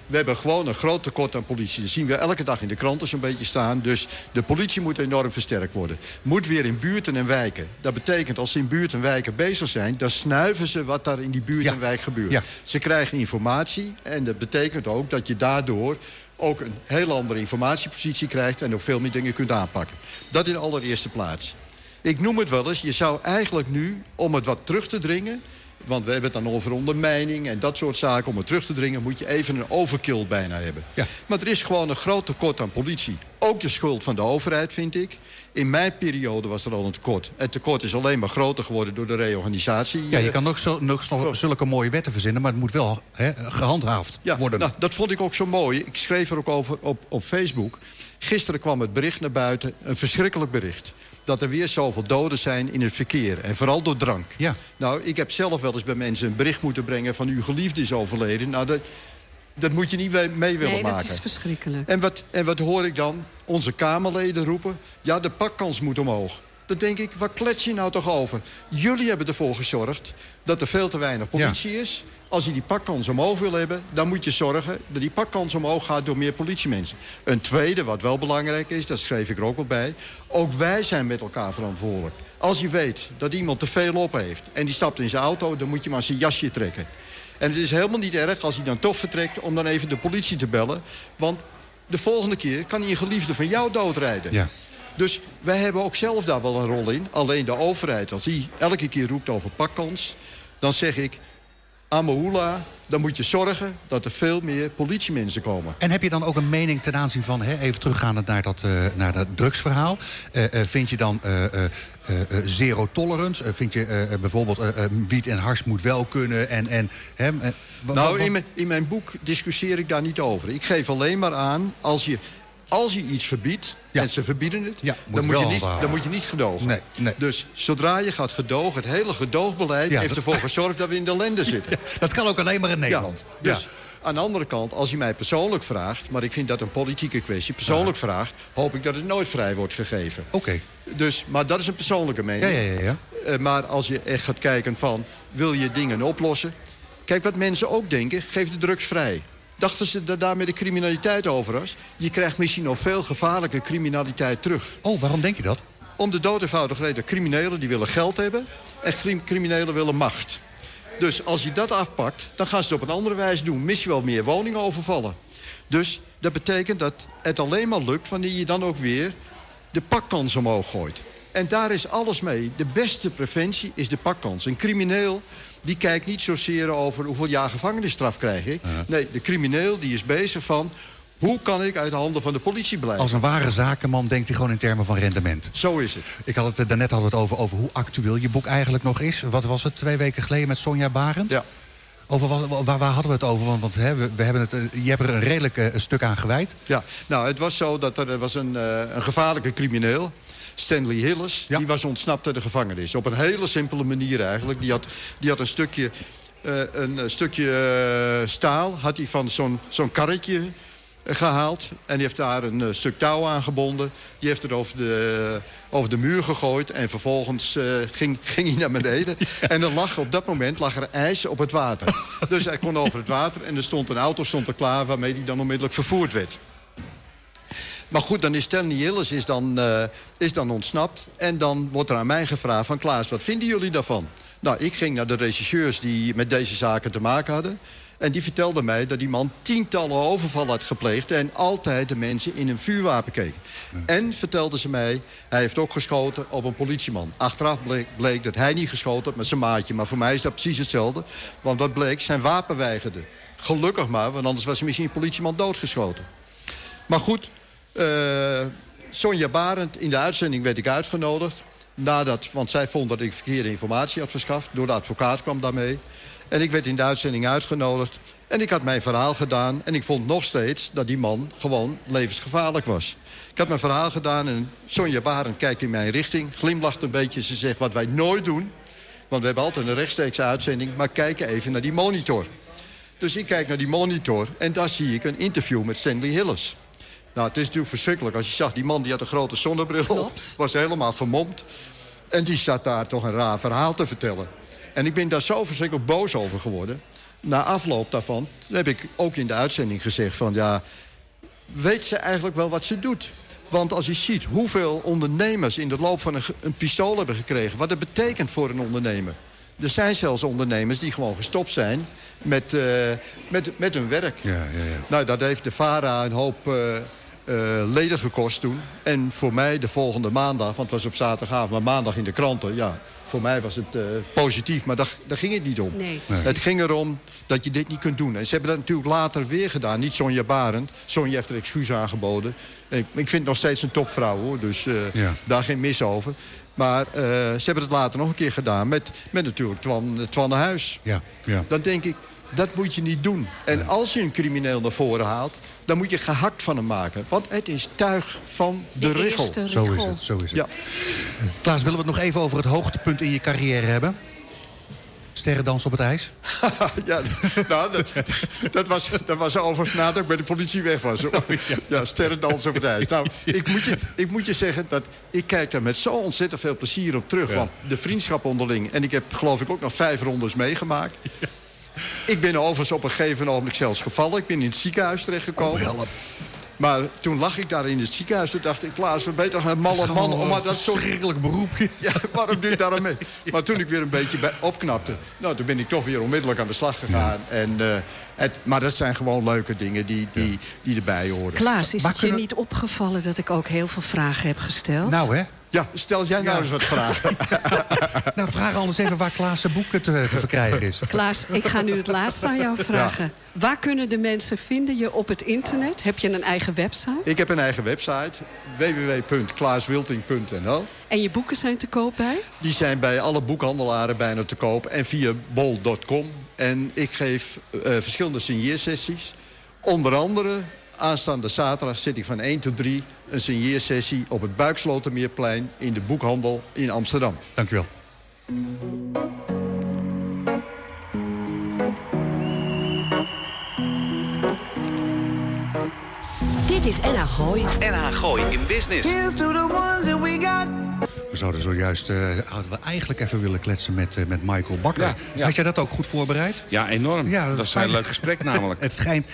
We hebben gewoon een groot tekort aan politie. Dat zien we elke dag in de kranten zo'n beetje staan. Dus de politie moet enorm versterkt worden. Moet weer in buurten en wijken. Dat betekent als ze in buurten en wijken bezig zijn... dan snuiven ze wat daar in die buurt Ja. en wijk gebeurt. Ja. Ze krijgen informatie en dat betekent ook dat je daardoor... ook een heel andere informatiepositie krijgt... en ook veel meer dingen kunt aanpakken. Dat in de allereerste plaats. Ik noem het wel eens, je zou eigenlijk nu, om het wat terug te dringen... want we hebben het dan over ondermijning en dat soort zaken... om het terug te dringen, moet je even een overkill bijna hebben. Ja. Maar er is gewoon een groot tekort aan politie. Ook de schuld van de overheid, vind ik. In mijn periode was er al een tekort. Het tekort is alleen maar groter geworden door de reorganisatie. Ja, je kan ook zo, nog zulke mooie wetten verzinnen... maar het moet wel gehandhaafd ja, worden. Nou, dat vond ik ook zo mooi. Ik schreef er ook over op, op Facebook. Gisteren kwam het bericht naar buiten, een verschrikkelijk bericht. Dat er weer zoveel doden zijn in het verkeer. En vooral door drank. Ja. Nou, ik heb zelf wel eens bij mensen een bericht moeten brengen... van uw geliefde is overleden. Nou, dat, dat moet je niet mee, mee willen Nee, maken. dat is verschrikkelijk. En wat, en wat hoor ik dan? Onze Kamerleden roepen... ja, de pakkans moet omhoog. Dan denk ik, waar klets je nou toch over? Jullie hebben ervoor gezorgd dat er veel te weinig politie is. Als je die pakkans omhoog wil hebben, dan moet je zorgen... dat die pakkans omhoog gaat door meer politiemensen. Een tweede, wat wel belangrijk is, dat schreef ik er ook al bij... ook wij zijn met elkaar verantwoordelijk. Als je weet dat iemand te veel op heeft en die stapt in zijn auto... dan moet je maar zijn jasje trekken. En het is helemaal niet erg als hij dan toch vertrekt... om dan even de politie te bellen. Want de volgende keer kan hij een geliefde van jou doodrijden. Ja. Dus wij hebben ook zelf daar wel een rol in. Alleen de overheid, als die elke keer roept over pakkans... dan zeg ik, Amahula, dan moet je zorgen dat er veel meer politiemensen komen. En heb je dan ook een mening ten aanzien van, hè, even teruggaande naar dat, uh, naar dat drugsverhaal. Uh, uh, vind je dan zero tolerance? vind je bijvoorbeeld wiet en hars moet wel kunnen? En, en, hè, nou, in mijn, in mijn boek discussieer ik daar niet over. Ik geef alleen maar aan, als je als je iets verbiedt, ja. en ze verbieden het... Ja, dan, moet je niet, dan moet je niet gedogen. Nee, nee. Dus zodra je gaat gedogen, het hele gedoogbeleid... heeft ervoor gezorgd dat we in de lende [LAUGHS] zitten. dat kan ook alleen maar in Nederland. Dus aan de andere kant, als je mij persoonlijk vraagt... maar ik vind dat een politieke kwestie, persoonlijk vraagt... hoop ik dat het nooit vrij wordt gegeven. Oké. Dus, maar dat is een persoonlijke mening. Ja, ja, ja, uh, maar als je echt gaat kijken van, wil je dingen oplossen... Kijk, wat mensen ook denken, geef de drugs vrij. Dachten ze dat daarmee de criminaliteit over was? Je krijgt misschien nog veel gevaarlijke criminaliteit terug. Oh, waarom denk je dat? Om de dood eenvoudig reden. Criminelen die willen geld hebben en criminelen willen macht. Dus als je dat afpakt, dan gaan ze het op een andere wijze doen. Misschien wel meer woningen overvallen. Dus dat betekent dat het alleen maar lukt... wanneer je dan ook weer de pakkans omhoog gooit. En daar is alles mee. De beste preventie is de pakkans. Een crimineel die kijkt niet zozeer over hoeveel jaar gevangenisstraf krijg ik. Nee, de crimineel die is bezig van... Hoe kan ik uit de handen van de politie blijven? Als een ware zakenman denkt hij gewoon in termen van rendement. Zo is het. Ik had het, eh, daarnet hadden we het over, over hoe actueel je boek eigenlijk nog is. Wat was het, twee weken geleden met Sonja Barend? Ja. Over wat, waar, waar, hadden we het over? Want, want hè, we, we, hebben het, eh, je hebt er een redelijk uh, stuk aan gewijd. Ja, nou, het was zo dat er was een, uh, een gevaarlijke crimineel Stanley Hillis. Die was ontsnapt uit de gevangenis. Op een hele simpele manier eigenlijk. Die had, die had een stukje, uh, een stukje uh, staal had hij van zo'n zo'n karretje gehaald. En die heeft daar een uh, stuk touw aangebonden. Die heeft het over de, over de muur gegooid. En vervolgens uh, ging, [LAUGHS] ging hij naar beneden. en er lag, op dat moment lag er ijs op het water. dus hij kon over het water. En er stond een auto stond er klaar waarmee hij dan onmiddellijk vervoerd werd. Maar goed, dan is Stanley Hillis is dan, uh, is dan ontsnapt. En dan wordt er aan mij gevraagd van... Klaas, wat vinden jullie daarvan? Nou, ik ging naar de regisseurs die met deze zaken te maken hadden. En die vertelden mij dat die man tientallen overvallen had gepleegd... en altijd de mensen in een vuurwapen keek. Ja. En vertelden ze mij, hij heeft ook geschoten op een politieman. Achteraf bleek, bleek dat hij niet geschoten had met zijn maatje. Maar voor mij is dat precies hetzelfde. Want wat bleek, zijn wapen weigerde. Gelukkig maar, want anders was misschien een politieman doodgeschoten. Maar goed, Sonja Barend, in de uitzending werd ik uitgenodigd. Nadat, want zij vond dat ik verkeerde informatie had verschaft. Door de advocaat kwam daarmee. En ik werd in de uitzending uitgenodigd. En ik had mijn verhaal gedaan. En ik vond nog steeds dat die man gewoon levensgevaarlijk was. Ik had mijn verhaal gedaan en Sonja Barend kijkt in mijn richting. Glimlacht een beetje. Ze zegt wat wij nooit doen. Want we hebben altijd een rechtstreekse uitzending. Maar kijk even naar die monitor. Dus ik kijk naar die monitor. En daar zie ik een interview met Stanley Hillis. Nou, het is natuurlijk verschrikkelijk. Als je zag, die man die had een grote zonnebril op. Was helemaal vermomd. En die zat daar toch een raar verhaal te vertellen. En ik ben daar zo verschrikkelijk boos over geworden. Na afloop daarvan heb ik ook in de uitzending gezegd van... ja, weet ze eigenlijk wel wat ze doet? Want als je ziet hoeveel ondernemers in de loop van een, een pistool hebben gekregen... wat het betekent voor een ondernemer. Er zijn zelfs ondernemers die gewoon gestopt zijn met, uh, met, met hun werk. Ja, ja, ja. Nou, dat heeft de VARA een hoop... Uh, uh, leden gekost toen. En voor mij de volgende maandag, want het was op zaterdagavond... maar maandag in de kranten, ja, voor mij was het uh, positief. Maar daar, daar, ging het niet om. Nee. Nee. Het ging erom dat je dit niet kunt doen. En ze hebben dat natuurlijk later weer gedaan. Niet Sonja Barend. Sonja heeft er excuus aangeboden. Ik, ik vind het nog steeds een topvrouw, hoor. Dus uh, ja. daar geen mis over. Maar ze hebben het later nog een keer gedaan met, met natuurlijk Twan, Twan de Huis. Ja, ja. Dan denk ik, dat moet je niet doen. En nee. als je een crimineel naar voren haalt... dan moet je gehakt van hem maken. Want het is tuig van de, de richel. richel. Zo is het, zo is het. Ja. Klaas, willen we het nog even over het hoogtepunt in je carrière hebben? sterrendans op het ijs? [LAUGHS] ja, nou, dat, dat, was, dat was overigens nadat ik bij de politie weg was. Oh, ja. ja, sterrendans op het ijs. Nou, [LAUGHS] ik moet, je, ik moet je zeggen dat ik kijk daar met zo ontzettend veel plezier op terug. Want de vriendschap onderling... en ik heb geloof ik ook nog vijf rondes meegemaakt... Ik ben overigens op een gegeven moment zelfs gevallen. Ik ben in het ziekenhuis terechtgekomen. Oh, maar toen lag ik daar in het ziekenhuis. Toen dacht ik, Klaas, we beter een malle man. Om maar dat zo'n schrikkelijk beroep. [LAUGHS] Ja, waarom doe je daar aan mee? Maar toen ik weer een beetje bij opknapte... Nou, toen ben ik toch weer onmiddellijk aan de slag gegaan. En, uh, het, maar dat zijn gewoon leuke dingen die, die, die erbij horen. Klaas, is het je niet opgevallen dat ik ook heel veel vragen heb gesteld? Nou, hè? Ja, stel jij nou eens wat vragen. [LAUGHS] nou, vraag anders even waar Klaas zijn boeken te, te, verkrijgen is. Klaas, ik ga nu het laatste aan jou vragen. Waar kunnen de mensen vinden je op het internet? Heb je een eigen website? Ik heb een eigen website. www.klaaswilting.nl En je boeken zijn te koop bij? Die zijn bij alle boekhandelaren bijna te koop. En via bol.com. En ik geef uh, verschillende signeersessies. Onder andere Aanstaande zaterdag zit ik van 1 tot 3 een signeersessie op het Buikslotermeerplein in de boekhandel in Amsterdam. Dank u wel. Dit is NH Gooi. NH Gooi in business. Here's to the ones that we got. We zouden zojuist uh, hadden we eigenlijk even willen kletsen met, uh, met Michael Bakker. Ja, ja. Had jij dat ook goed voorbereid? Ja, enorm. Ja, dat, is een leuk gesprek [LAUGHS] namelijk. het schijnt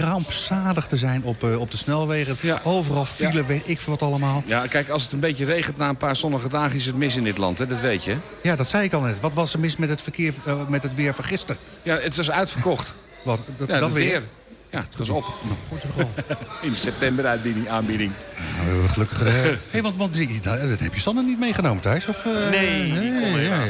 rampzalig te zijn op, uh, op de snelwegen. Ja. Overal file, weet ik veel wat allemaal. Ja, kijk, als het een beetje regent na een paar zonnige dagen... is het mis in dit land, hè? dat weet je. Ja, dat zei ik al net. Wat was er mis met het, verkeer, met het weer van gisteren? Ja, het was uitverkocht. Wat? Dat, dat weer? weer? Ja, het was op. Portugal. [LAUGHS] In september aanbieding. aanbieding. Nou, we hebben gelukkig... [LAUGHS] Hey, want, want dat heb je Sanne niet meegenomen, Thijs? Of, uh, nee, nee, nee. Jammer.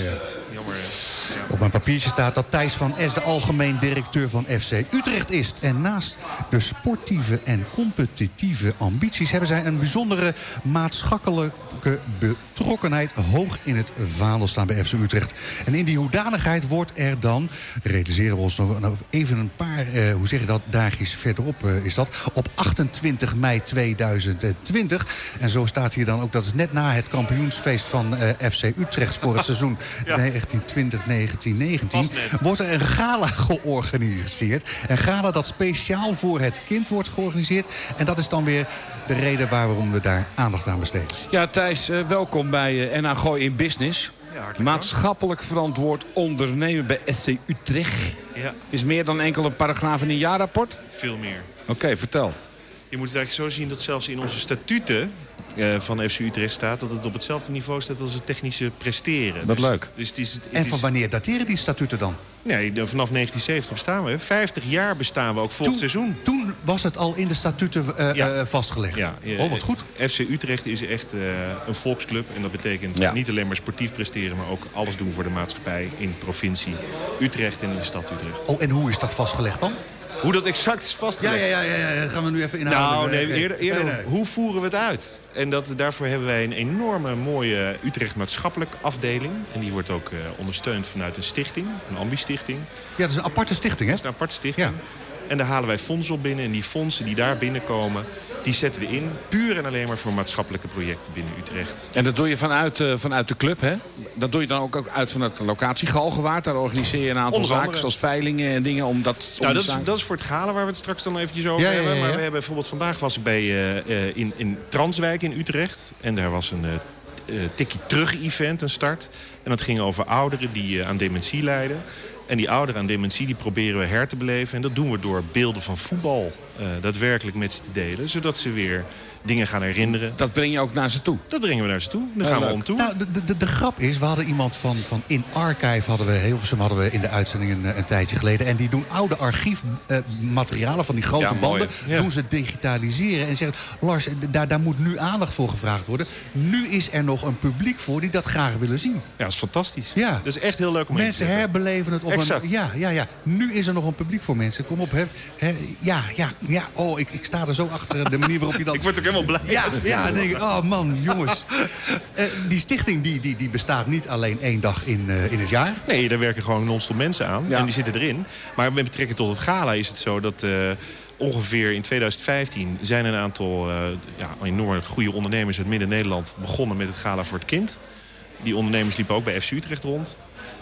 Op mijn papiertje staat dat Thijs van Es de algemeen directeur van FC Utrecht is. En naast de sportieve en competitieve ambities... hebben zij een bijzondere maatschappelijke betrokkenheid... hoog in het vaandel staan bij FC Utrecht. En in die hoedanigheid wordt er dan... realiseren we ons nog even een paar, eh, hoe zeg je dat, dagjes verderop eh, is dat... op 28 mei 2020. En zo staat hier dan ook, dat is net na het kampioensfeest van eh, FC Utrecht... voor het [LAUGHS] seizoen ja. 1920 1919 wordt er een gala [LAUGHS] georganiseerd. Een gala dat speciaal voor het kind wordt georganiseerd. En dat is dan weer de reden waarom we daar aandacht aan besteden. Ja, Thijs, uh, welkom bij uh, eh, NA Gooi in Business. Ja, Maatschappelijk verantwoord ondernemen bij SC Utrecht. Ja. Is meer dan enkel een paragraaf in een jaarrapport? Veel meer. Oké, vertel. Je moet het eigenlijk zo zien dat zelfs in onze statuten van FC Utrecht staat... dat het op hetzelfde niveau staat als het technische presteren. Dat dus, leuk. Dus het is, het en van wanneer dateren die statuten dan? Nee, vanaf 1970 bestaan we. 50 jaar bestaan we ook volgend seizoen. Toen was het al in de statuten uh, ja. vastgelegd. Ja, oh, wat goed. FC Utrecht is echt uh, een volksclub. En dat betekent ja. niet alleen maar sportief presteren... maar ook alles doen voor de maatschappij in provincie Utrecht en in de stad Utrecht. Oh, en hoe is dat vastgelegd dan? Hoe dat exact is vastgelegd? Ja, ja, ja, ja, ja. gaan we nu even inhouden. Nou, nee, eerder, eerder nee, nee. hoe voeren we het uit? En dat, daarvoor hebben wij een enorme mooie Utrecht maatschappelijk afdeling. En die wordt ook uh, ondersteund vanuit een stichting, een ambi-stichting. Ja, dat is een aparte stichting, hè? Dat is een aparte stichting. Ja. En daar halen wij fondsen op binnen. En die fondsen die daar binnenkomen, die zetten we in. Puur en alleen maar voor maatschappelijke projecten binnen Utrecht. En dat doe je vanuit, uh, vanuit de club, hè? Dat doe je dan ook, ook uit vanuit de locatie Galgenwaard. Daar organiseer je een aantal zaken, zoals veilingen en dingen. Om dat, nou, dat, is, dat is voor het Galen waar we het straks dan eventjes over ja, hebben. Ja, ja, maar we hebben bijvoorbeeld vandaag was ik bij, uh, in, in Transwijk in Utrecht. En daar was een uh, tikkie terug event, een start. En dat ging over ouderen die aan dementie lijden. En die ouderen aan dementie die proberen we her te beleven. En dat doen we door beelden van voetbal uh, daadwerkelijk met ze te delen. Zodat ze weer dingen gaan herinneren. Dat breng je ook naar ze toe? Dat brengen we naar ze toe. Daar gaan we om toe. Nou, de, de, de, grap is, we hadden iemand van, van In Archive... hadden we Hilversum hadden we in de uitzending een, een tijdje geleden. En die doen oude archiefmaterialen uh, van die grote ja, banden... Ja. doen ze digitaliseren en zeggen... Lars, daar, daar moet nu aandacht voor gevraagd worden. Nu is er nog een publiek voor die dat graag willen zien. Ja, dat is fantastisch. Ja. Dat is echt heel leuk om Mensen herbeleven het op exact. een... Ja, ja, ja. Nu is er nog een publiek voor mensen. Kom op, hè. Ja, ja, ja. Oh, ik, ik sta er zo achter de manier waarop je dat... [LAUGHS] ik word ook helemaal blij. Ja, ja denk ik, oh man, jongens. Uh, [LAUGHS] die stichting die, die, die bestaat niet alleen één dag in, uh, in het jaar. Nee, daar werken gewoon non-stop mensen aan. Ja. En die zitten erin. Maar met betrekking tot het gala is het zo dat... Uh, ongeveer in 2015 zijn een aantal ja, enorm goede ondernemers uit Midden-Nederland begonnen met het Gala voor het Kind. Die ondernemers liepen ook bij FC Utrecht rond.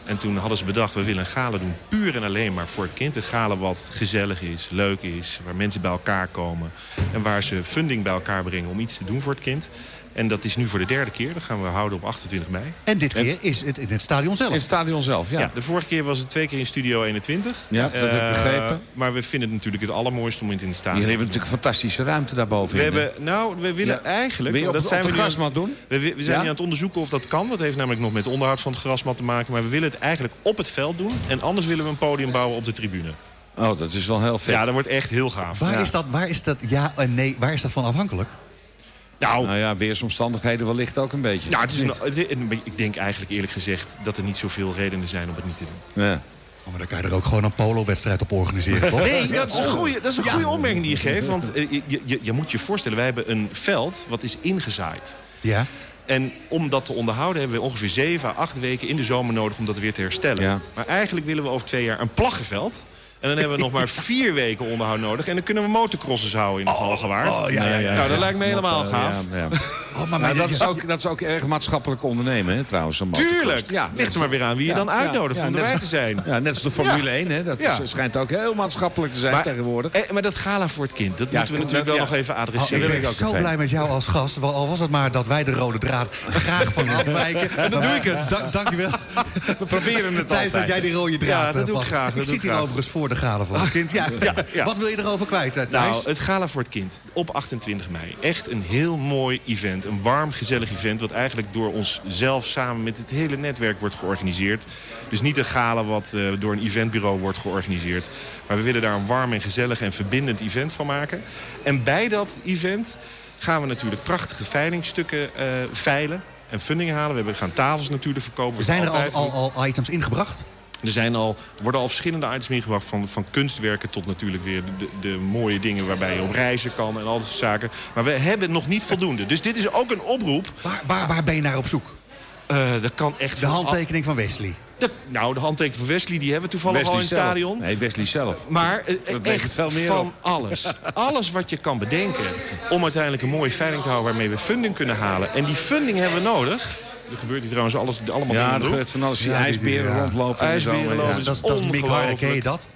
En toen hadden ze bedacht, we willen een gala doen puur en alleen maar voor het kind. Een gala wat gezellig is, leuk is, waar mensen bij elkaar komen. En waar ze funding bij elkaar brengen om iets te doen voor het kind. En dat is nu voor de derde keer. Dat gaan we houden op 28 mei. En dit keer is het in het stadion zelf. In het stadion zelf, ja. Ja, de vorige keer was het twee keer in Studio 21. Ja, dat heb ik Eh, begrepen. Maar we vinden het natuurlijk het allermooiste om het in het stadion Jullie hebben natuurlijk fantastische ruimte daarboven. We hebben, nou, we willen Ja. eigenlijk... Wil je op, dat op zijn de we nu aan- grasmat doen? We, we zijn Ja? nu aan het onderzoeken of dat kan. Dat heeft namelijk nog met onderhoud van het grasmat te maken. Maar we willen het eigenlijk op het veld doen. En anders willen we een podium bouwen op de tribune. Oh, dat is wel heel vet. Ja, dat wordt echt heel gaaf. Waar, Ja. is dat, waar is dat ja en nee, waar is dat van afhankelijk? Nou, Nou ja, weersomstandigheden wellicht ook een beetje. nou het is een, ik denk eigenlijk eerlijk gezegd dat er niet zoveel redenen zijn om het niet te doen. Ja. Oh, maar dan kan je er ook gewoon een polo-wedstrijd op organiseren, toch? Nee, dat is een goede, dat is een goede opmerking die je geeft. Want eh, je, je, je moet je voorstellen, wij hebben een veld wat is ingezaaid. Ja. En om dat te onderhouden hebben we ongeveer 7 à 8 weken in de zomer nodig om dat weer te herstellen. Ja. Maar eigenlijk willen we over twee jaar een plaggenveld. En dan hebben we nog maar [LAUGHS] vier weken onderhoud nodig. En dan kunnen we motocrossers houden in het Galgenwaard. oh, ja, ja, ja. Nou, dat lijkt me helemaal gaaf. Ja, ja. [LAUGHS] Oh, maar maar dat, je- is ook, dat is ook erg maatschappelijk ondernemen, hè, trouwens. Een. Tuurlijk! Ja, Ligt er maar weer aan wie je dan uitnodigt ja, om erbij te zijn. Ja, net als de Formule 1, hè. Dat Ja. is- schijnt ook heel maatschappelijk te zijn Maar, tegenwoordig. eh, maar dat gala voor het kind, dat Ja, moeten we natuurlijk wel ja. nog even Oh, adresseren. ik wil ik ben ook zo even. blij met jou als gast. Wel, Al was het maar dat wij de rode draad graag van je [LAUGHS] afwijken. En dan doe ik het. Da dankjewel. We proberen het Thijs, dat altijd. jij die rode draad Ja, dat eh, doe ik graag, dat Ik zit hier overigens voor de gala van het kind. Ja, [LAUGHS] Ja, ja. Wat wil je erover kwijt, eh, Thijs? Nou, het Gala voor het Kind op 28 mei. Echt een heel mooi event. Een warm, gezellig event... wat eigenlijk door ons zelf samen met het hele netwerk wordt georganiseerd. Dus niet een gala wat eh, door een eventbureau wordt georganiseerd. Maar we willen daar een warm en gezellig en verbindend event van maken. En bij dat event gaan we natuurlijk prachtige veilingstukken eh, veilen... En funding halen. We hebben gaan tafels natuurlijk verkopen. Zijn er al, al items ingebracht? Er, zijn al, er worden al verschillende items meegebracht. Van, van kunstwerken tot natuurlijk weer de, de mooie dingen waarbij je op reizen kan en al dat soort zaken. Maar we hebben nog niet voldoende. Dus dit is ook een oproep. Waar, waar, waar ben je naar op zoek? Eh, dat kan echt De handtekening van Wesley. de- nou, de handtekening van Wesley die hebben we toevallig Wesley al in het zelf. stadion. Nee, Wesley zelf. Maar eh, Dat echt veel meer van op. alles. [LAUGHS] Alles wat je kan bedenken om uiteindelijk een mooie veiling te houden... waarmee we funding kunnen halen. En die funding hebben we nodig. Er gebeurt hier trouwens alles, allemaal Ja, dingen gebeurt van alles. Die Ja, die- ijsberen ja. rondlopen. en zo. IJsberen Ja. lopen. Ja, dat, is- dat is Mick Harre, ken je dat?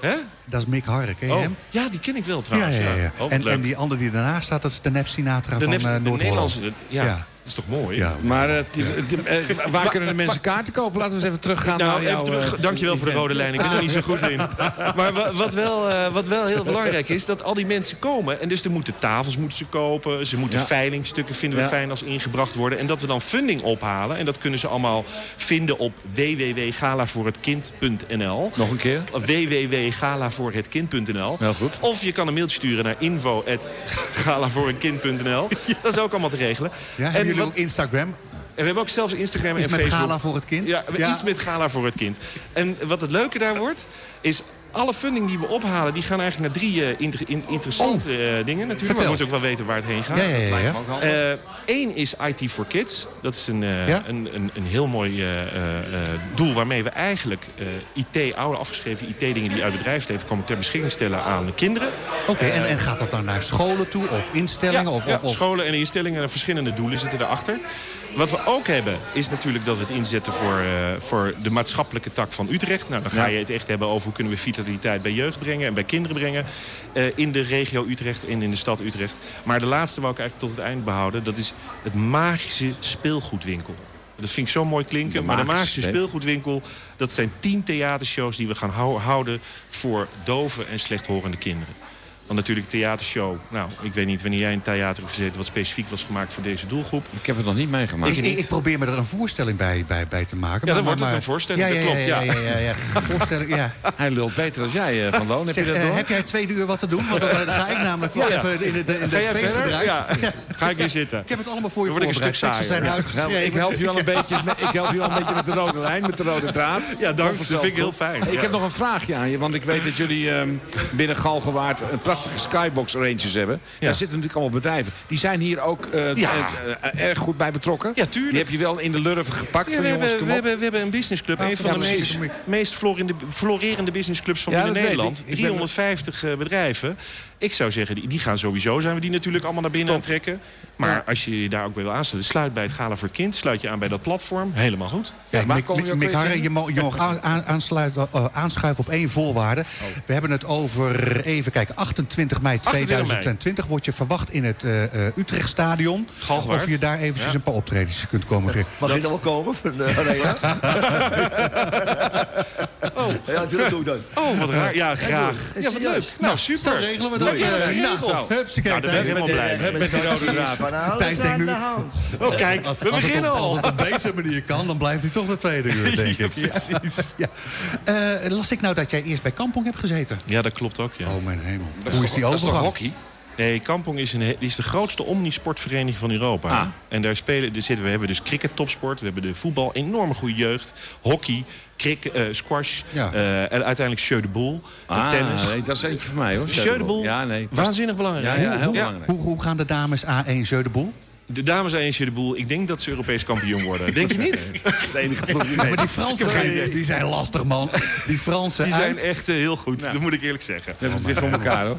Hè? Dat is Mick Harre, ken je Oh, hem? ja, die ken ik wel Ja, trouwens. ja, ja. Oh, wat En, en die andere die daarnaast staat, dat is de Nep Sinatra de, van Nep- eh, de Noord-Holland. Nederlandse, ja, Ja. Is toch mooi? Ja. Maar eh, die- die- eh, waar kunnen de mensen kaarten kopen? Laten we eens even teruggaan Nou, naar even jouw, terug. eh, Dankjewel voor de rode lijn. Ik ben er niet zo goed in. [LAUGHS] Maar wa- wat wel, eh, wat wel heel belangrijk is, dat al die mensen komen. En dus er moeten tafels moeten ze kopen. Ze moeten Ja. veilingstukken vinden we Ja. fijn als ingebracht worden. En dat we dan funding ophalen. En dat kunnen ze allemaal vinden op www.galavoorhetkind.nl. Nog een keer. www.galavoorhetkind.nl. Heel goed. Of je kan een mailtje sturen naar info.galavoorhetkind.nl. [LAUGHS] Dat is ook allemaal te regelen. Ja, en jullie ook Instagram? en we hebben ook zelfs Instagram en met Facebook. gala voor het kind? Ja, iets met gala voor het kind. En wat het leuke daar wordt, is alle funding die we ophalen... die gaan eigenlijk naar drie eh, inter- in- interessante eh, dingen natuurlijk. Vertel. Maar we moeten ook wel weten waar het heen gaat. Ja, ja, ja. ja. Eén is IT for Kids. Dat is een, eh, Ja? een, een, een heel mooi eh, eh, eh, doel waarmee we eigenlijk eh, IT, oude afgeschreven IT-dingen die uit het bedrijfsleven komen ter beschikking stellen aan de kinderen. Oké, en, en gaat dat dan naar scholen toe of instellingen? Ja, of, ja, of, of- scholen en instellingen en verschillende doelen zitten erachter. Wat we ook hebben, is natuurlijk dat we het inzetten voor, eh, voor de maatschappelijke tak van Utrecht. Nou, dan ga je het echt hebben over hoe kunnen we vitaliteit bij jeugd brengen en bij kinderen brengen. eh, in de regio Utrecht en in de stad Utrecht. Maar de laatste wou ik eigenlijk tot het eind behouden. Dat is het magische speelgoedwinkel. Dat vind ik zo mooi klinken. De maar de magische magische speel- speelgoedwinkel... dat zijn tien theatershows die we gaan hou- houden... voor dove en slechthorende kinderen. Dan natuurlijk theatershow. Nou, ik weet niet wanneer jij in het theater hebt gezeten... wat specifiek was gemaakt voor deze doelgroep. Ik heb het nog niet meegemaakt. ik, ik, ik probeer me er een voorstelling bij, bij, bij te maken. Ja, dan maar- wordt het een voorstelling, Ja, dat ja, klopt, Ja, ja. ja, ja, ja, ja. Voorstelling, ja. [LAUGHS] Hij lult beter dan jij, eh, Van Loon. Heb Zeg, je dat eh, door? heb jij twee uur wat te doen? Want dan, dan ga ik namelijk wel even in de, in de. Ja. Ga ik hier zitten. Ik heb het allemaal voor je Dan word ik een voorbereid. stuk saaier. Nou, uitgeschreven. ik help je wel een beetje met, ik help je wel een beetje met de rode lijn, met de rode draad. Ja, dank. Dat vind ik heel fijn. Ik heb nog een vraagje aan je, want ik weet dat jullie ehm, binnen Galgenwaard een prachtige skybox ranges hebben. Daar zitten natuurlijk allemaal bedrijven. Die zijn hier ook eh, Ja. eh, eh, erg goed bij betrokken. Ja, tuurlijk. Die heb je wel in de lurven gepakt Ja, van we, jongens, hebben, we, hebben, we hebben een businessclub. een van de meest, meest florerende, florerende businessclubs van Nederland. ik. Ik ben- 350 eh, bedrijven. Ik zou zeggen, die, die gaan sowieso, zijn we die natuurlijk allemaal naar binnen aan het trekken. Maar als je je daar ook bij wil aansluiten, sluit bij het Gala voor het Kind. Sluit je aan bij dat platform. Helemaal goed. Ja, waar Mick, kom je Mick, je mag, je mag aansluiten, eh, aanschuiven op één voorwaarde. We hebben het over, even kijken, 28 mei 28 mei. 2020 wordt je verwacht in het eh eh, Utrechtstadion. Of je daar eventjes Ja. een paar optredens kunt komen geven. Mag ik dan wel komen? [LAUGHS] [LAUGHS] Oh. Ja, natuurlijk doe ik dat. Oh, wat raar. Ja, graag. Ja, wat leuk. Nou, super. Zo regelen we dat. Eh, Ja, nou, Nou, daar ben ik helemaal blij mee. Met de rode draad. Van alles Thijs denkt aan nu- de hand. Oh, kijk, we beginnen op, als al. het op deze manier kan, dan blijft hij toch de tweede uur, [LAUGHS] denk ik. precies. Ja. Eh, las ik nou dat jij eerst bij Kampong hebt gezeten? Ja, dat klopt ook, ja. Oh, mijn hemel. Dat Hoe is die toch- dat is toch overgang? hockey? Nee, Kampong is, een, is de grootste omnisportvereniging van Europa. Ah. En daar spelen, daar zitten we hebben dus cricket topsport, we hebben de voetbal, enorme goede jeugd, hockey, cricket, eh, squash Ja. eh, en uiteindelijk jeu de boule, Ah, tennis. nee, dat is eentje voor mij hoor. Jeu de Ja, nee. waanzinnig belangrijk. Ja, ja, heel Hoe- belangrijk. Hoe, hoe gaan de dames A1 Jeu de Boel? De dames zijn in jeu de boule. Ik denk dat ze Europees kampioen worden. [LAUGHS] Denk je niet? dat is het enige probleem. Maar die Fransen zijn, die zijn lastig, man. Die Fransen Die zijn uit. echt eh, heel goed, dat moet ik eerlijk zeggen. We hebben het weer voor elkaar hoor.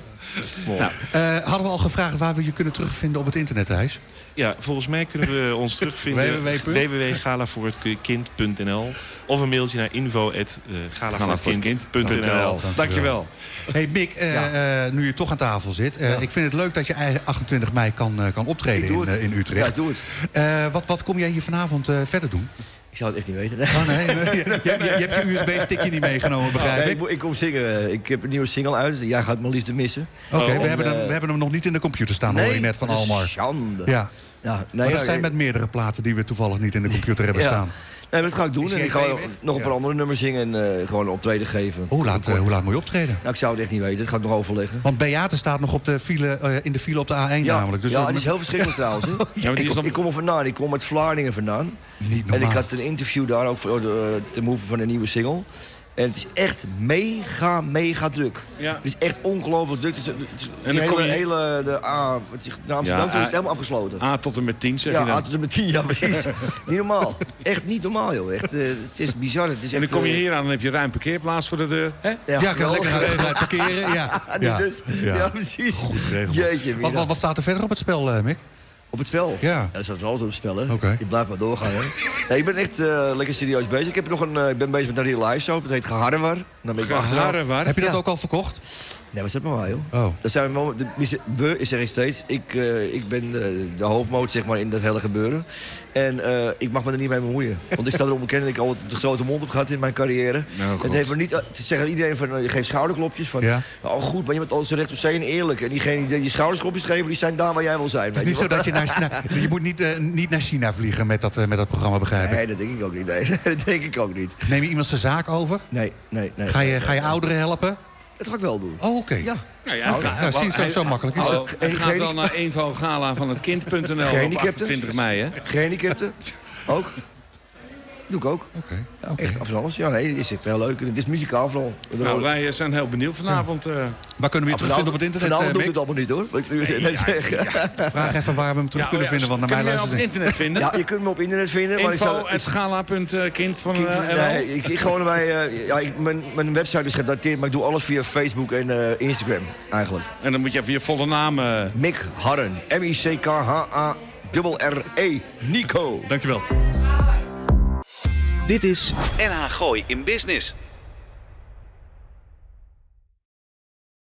Eh, hadden we al gevraagd waar we je kunnen terugvinden op het internet, Thijs? Ja, volgens mij kunnen we ons [LAUGHS] terugvinden www. www.galavoorhetkind.nl of een mailtje naar info.galavoorhetkind.nl Kind.nl. Dankjewel. Hey Mick, eh, eh, nu je toch aan tafel zit. eh, Ik vind het leuk dat je eigen 28 mei kan, eh, kan optreden in, eh, in Ja, doe het. Eh, wat, wat kom jij hier vanavond eh, verder doen? Ik zou het echt niet weten. Oh nee, [LAUGHS] nee. Je, je, hebt je USB-stickje niet meegenomen, begrijp Nee, ik. ik, ik kom zingen. Ik heb een nieuwe single uit. Jij gaat me liefde missen. Oké, we, En, hebben hem, eh, we hebben hem nog niet in de computer staan, hoor je net van Almar. Schande. Ja, Ja, nee, maar dat ja, zijn ik- met meerdere platen die we toevallig niet in de computer hebben ja. staan. Nee, dat ga ik doen. En ik ga nog een Ja. paar andere nummers zingen en eh, gewoon een optreden geven. Hoe laat, eh, hoe laat moet je optreden? Nou, ik zou het echt niet weten. Dat ga ik nog overleggen. Want Beate staat nog op de file, eh, in de file op de A1 Ja, namelijk. Dus ja het is met- heel verschrikkelijk trouwens. hè. [LAUGHS] maar die ik, is kom- dan- ik kom er vandaan. Ik kom uit Vlaardingen vandaan. Niet En normaal. ik had een interview daar ook voor de, ten behoeve van een nieuwe single. En het is echt mega, mega druk. Ja. Het is echt ongelooflijk druk. Het is, het is- dan die kom hele, je- hele de A, wat is, de Amsterdam Ja, is het helemaal afgesloten. A tot en met 10 zeg ja, je dan. A tot en met tien, ja precies. [LAUGHS] niet normaal. Echt niet normaal, joh. Echt, eh, het is bizar. Het is En dan echt, kom je eh, hier aan, dan heb je ruim parkeerplaats voor de deur. Hè? Ja, kan geweldig. lekker uitgebreid parkeren. Ja, [LAUGHS] Ja, ja, dus, ja. ja. precies. Goed geregeld. man. Jeetje, wat, wat, wat staat er verder op het spel, eh, Mick? Op het spel? Ja. Dat staat er altijd op het spel, hè? Oké. Je blijft maar doorgaan, hè? [LAUGHS] Nee, ik ben echt eh, lekker serieus bezig. Ik, heb nog een, eh, ik ben bezig met een real life show. Dat heet Geharrewar. Dan ben ik? Heb je dat Ja. ook al verkocht? Nee, wat is dat maar waar, joh? Oh. Dat zijn we, wel- we, zeg ik steeds. Ik, eh, ik ben de, de hoofdmoot, zeg maar, in dat hele gebeuren. En eh, ik mag me er niet mee bemoeien. [LAUGHS] Want ik sta erom bekend dat ik altijd de grote mond heb gehad in mijn carrière. Nou, het heeft me niet te zeggen iedereen van, eh, je geeft schouderklopjes. Van, Ja. oh goed, maar je bent altijd zo recht op zee en eerlijk. En diegenen die je schoudersklopjes geven, die zijn daar waar jij wil zijn. Het is niet zo dat je naar, [LAUGHS] je moet niet, eh, niet naar China vliegen met dat, eh, met dat programma, begrijp ik. Nee, dat denk ik ook niet. Nee, [LAUGHS] dat denk ik ook niet. Neem je iemand zijn zaak over? Nee, nee, nee. Ga je, ga je ouderen helpen? Dat ga ik wel doen. Oh, oké. Ja. Nou ja, Nou, nou, zie je, zo, zo makkelijk is het. Hij gaat wel naar info gala van het kind.nl op Gehandicapten? 28 mei, hè? Gehandicapten? [LAUGHS] Ook? Doe ik ook. Oké. Ja, Echt af en alles. Ja, nee, is echt heel leuk. En Het is muzikaal vooral. Nou, wij eh, zijn heel benieuwd vanavond. eh. Waar kunnen we je terugvinden op het internet, Vanavond eh, doe ik het allemaal niet hoor. Ik. [LAUGHS] Vraag even waar we hem terug Ja, kunnen ja, vinden, want naar kun mij je op luistert het internet vinden? Ja, je kunt me op internet vinden. Maar ik Info zou, at schala.kind van eh, nee, ik, ik gewoon bij, eh, ja, ik, mijn, mijn website is gedateerd, maar ik doe alles via Facebook en eh, Instagram eigenlijk. En dan moet je even je volle naam... eh, Mick Harren. M-I-C-K-H-A-R-R-E. Nico. Dankjewel. Dit is NH Gooi in Business.